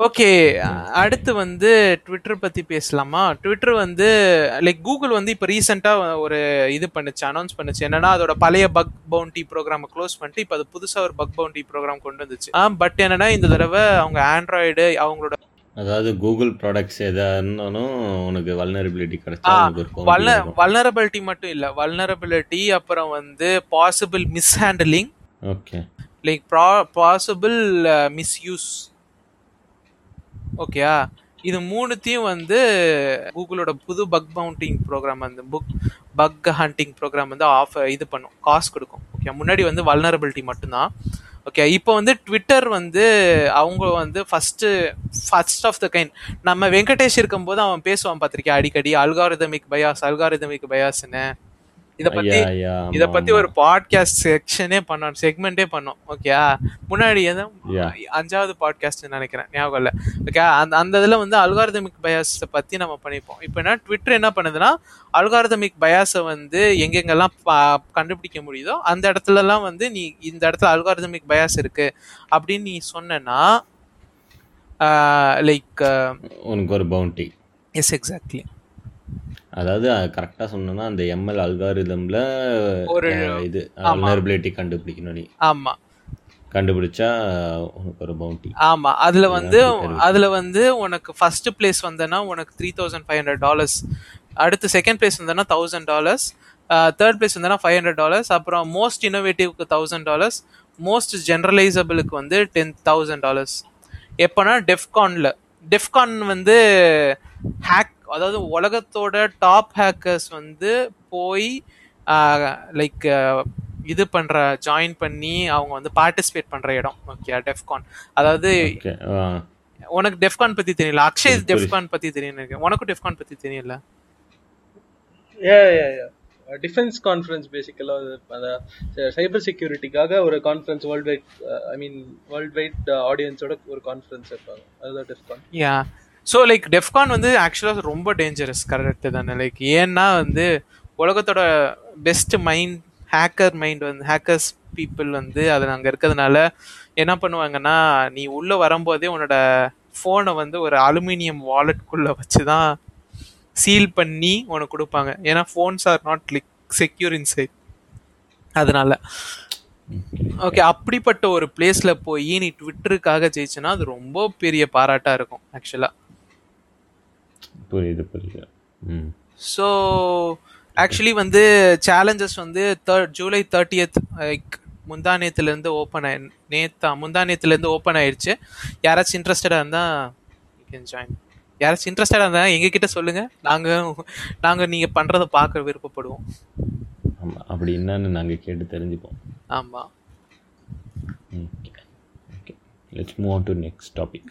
Okay அடுத்து வந்து Twitter பத்தி பேசலாமா? ட்விட்டர் வந்து லைக் கூகுள் வந்து இப்போ ரீசெண்டா ஒரு இது பண்ணுச்சு அனௌன்ஸ் பண்ணுச்சு. என்னன்னா அதோட பழைய பக் பவுண்டி ப்ரோக்ராம் க்ளோஸ் பண்ணிட்டு இப்போ அது புதுசா ஒரு பக் பவுண்டி ப்ரோக்ராம் கொண்டு வந்துச்சு. பட் என்னன்னா இந்த தடவை அவங்க ஆண்ட்ராய்டு அவங்களோட அதாவது கூகுள் ப்ராடக்ட்ஸ் எதா இருந்தாலும் உனக்கு வல்னரபிலிட்டி கிடைச்சா. வல்னரபிலிட்டி மட்டும் இல்ல. வல்னரபிலிட்டி அப்புறம் வந்து possible mishandling okay like possible misuse ஓகேயா இது மூணுத்தையும் வந்து கூகுளோட புது பக் பவுண்டிங் ப்ரோக்ராம் வந்து புக் பக் ஹண்டிங் ப்ரோக்ராம் வந்து ஆஃப் இது பண்ணும். காசு கொடுக்கும். ஓகே முன்னாடி வந்து வல்னரபிலிட்டி மட்டும்தான். ஓகே இப்போ வந்து ட்விட்டர் வந்து அவங்க வந்து first first of the kind நம்ம வெங்கடேஷ் இருக்கும்போது அவன் பேசுவான் பார்த்துருக்கேன் அடிக்கடி அல்காரிதமிக் பயாஸ் அல்காரிதமிக் பயாஸ்னு இத பத்தி இத பத்தி ஒரு பாட்காஸ்ட் செக்ஷனே பண்ணோம் செக்மெண்டே பண்ணோம் ஓகே முன்னாடி Yeah. அஞ்சாவது பாட்காஸ்ட் நினைக்கிறேன் ஞாபகம் இல்ல. ஓகே அந்த அந்த இதுல வந்து அல்காரிதமிக் பயாஸ் பத்தி நம்ம பண்ணிப்போம். இப்போ என்ன ட்விட்டர் என்ன பண்ணுதுன்னா அல்காரிதமிக் பயாஸை வந்து எங்கெங்கெல்லாம் கண்டுபிடிக்க முடியுதோ அந்த இடத்துல எல்லாம் வந்து நீ இந்த இடத்துல அல்காரிதமிக் பயாஸ் இருக்கு அப்படின்னு நீ சொன்னேன்னா லைக் உனக்கு ஒரு பவுண்டி எஸ் எக்ஸாக்ட்லி அதாவது கரெக்டாக சொன்னோன்னா அந்த எம்எல் அல்காரிதம்ல ஒரு- இது. வல்னரபிலிட்டி கண்டுபிடிக்கணும் நீ. ஆமா. கண்டுபிடிச்சா உனக்கு ஒரு பவுண்டி ஆமா. அதுல வந்து. அதுல வந்து உனக்கு ஃபர்ஸ்ட் பிளேஸ் வந்தனா உனக்கு three thousand five hundred dollars அடுத்து செகண்ட் பிளேஸ் வந்தனா தௌசண்ட் டாலர்ஸ் தேர்ட் பிளேஸ் வந்தனா ஃபைவ் ஹண்ட்ரட் டாலர்ஸ் அப்புறம் மோஸ்ட் இன்னோவேட்டிவ்க்கு தௌசண்ட் டாலர்ஸ் மோஸ்ட் ஜென்ரலைசபிளுக்கு வந்து டென் தௌசண்ட் டாலர்ஸ் எப்போனா டெஃப்கான்ல டெஃப்கான் வந்து ஹேக் அதாவது உலகத்தோட டாப் ஹேக்கர்ஸ் வந்து போய் லைக் இது பண்ற ஜாயின் பண்ணி அவங்க வந்து பார்ட்டிசிபேட் பண்ற இடம். ஓகே டெஃப்கான் அதாவது ஓகே உனக்கு டெஃப்கான் பத்தி தெரியல. அக்ஷய். டெஃப்கான் பத்தி தெரியும் உனக்கும் டெஃப்கான் பத்தி தெரியல? டிஃபென்ஸ் கான்ஃபரன்ஸ் பேசிக்கலாக சைபர் செக்யூரிட்டிக்காக ஒரு conference worldwide I mean worldwide ஆடியன்ஸோட ஒரு கான்ஃபரன்ஸ் வைப்பாங்க அதுதான் டெஃப்கான் யா ஸோ லைக் டெஃப்கான் வந்து ஆக்சுவலாக ரொம்ப டேஞ்சரஸ் கரெக்டு தானே? லைக் ஏன்னா வந்து உலகத்தோட பெஸ்ட் மைண்ட் ஹேக்கர் மைண்ட் வந்து ஹேக்கர்ஸ் பீப்புள் வந்து அதில் அங்கே இருக்கிறதுனால என்ன பண்ணுவாங்கன்னா நீ உள்ளே வரும்போதே உன்னோட ஃபோனை வந்து ஒரு அலுமினியம் வாலெட்குள்ளே வச்சு தான் சீல் பண்ணி உனக்கு கொடுப்பாங்க. ஏன்னா phones are not like secure inside அதனால. ஓகே அப்படிப்பட்ட ஒரு பிளேஸில் போய் நீ ட்விட்டருக்காக ஜெயிச்சுன்னா அது ரொம்ப பெரிய பாராட்டாக இருக்கும் ஆக்சுவலாக புரியுது புரியுது. ம். ஸோ ஆக்சுவலி வந்து சேலஞ்சஸ் வந்து தேர்ட் ஜூலை தேர்ட்டியத் லைக் முந்தா நேத்துலேருந்து ஓப்பன் ஆயி நேத்தா முந்தா நேத்துலேருந்து ஓப்பன் ஆயிடுச்சு யாராச்சும் இன்ட்ரெஸ்டடாக இருந்தால் கேன் ஜாயின் யாராச்சும் இன்ட்ரெஸ்டடாக இருந்தால் எங்ககிட்ட சொல்லுங்க. நாங்கள் நாங்கள் நீங்கள் பண்ணுறதை பார்க்க விருப்பப்படுவோம். ஆமாம் அப்படி என்னன்னு நாங்கள் கேட்டு தெரிஞ்சுப்போம். ஆமாம் okay okay let's move on to next topic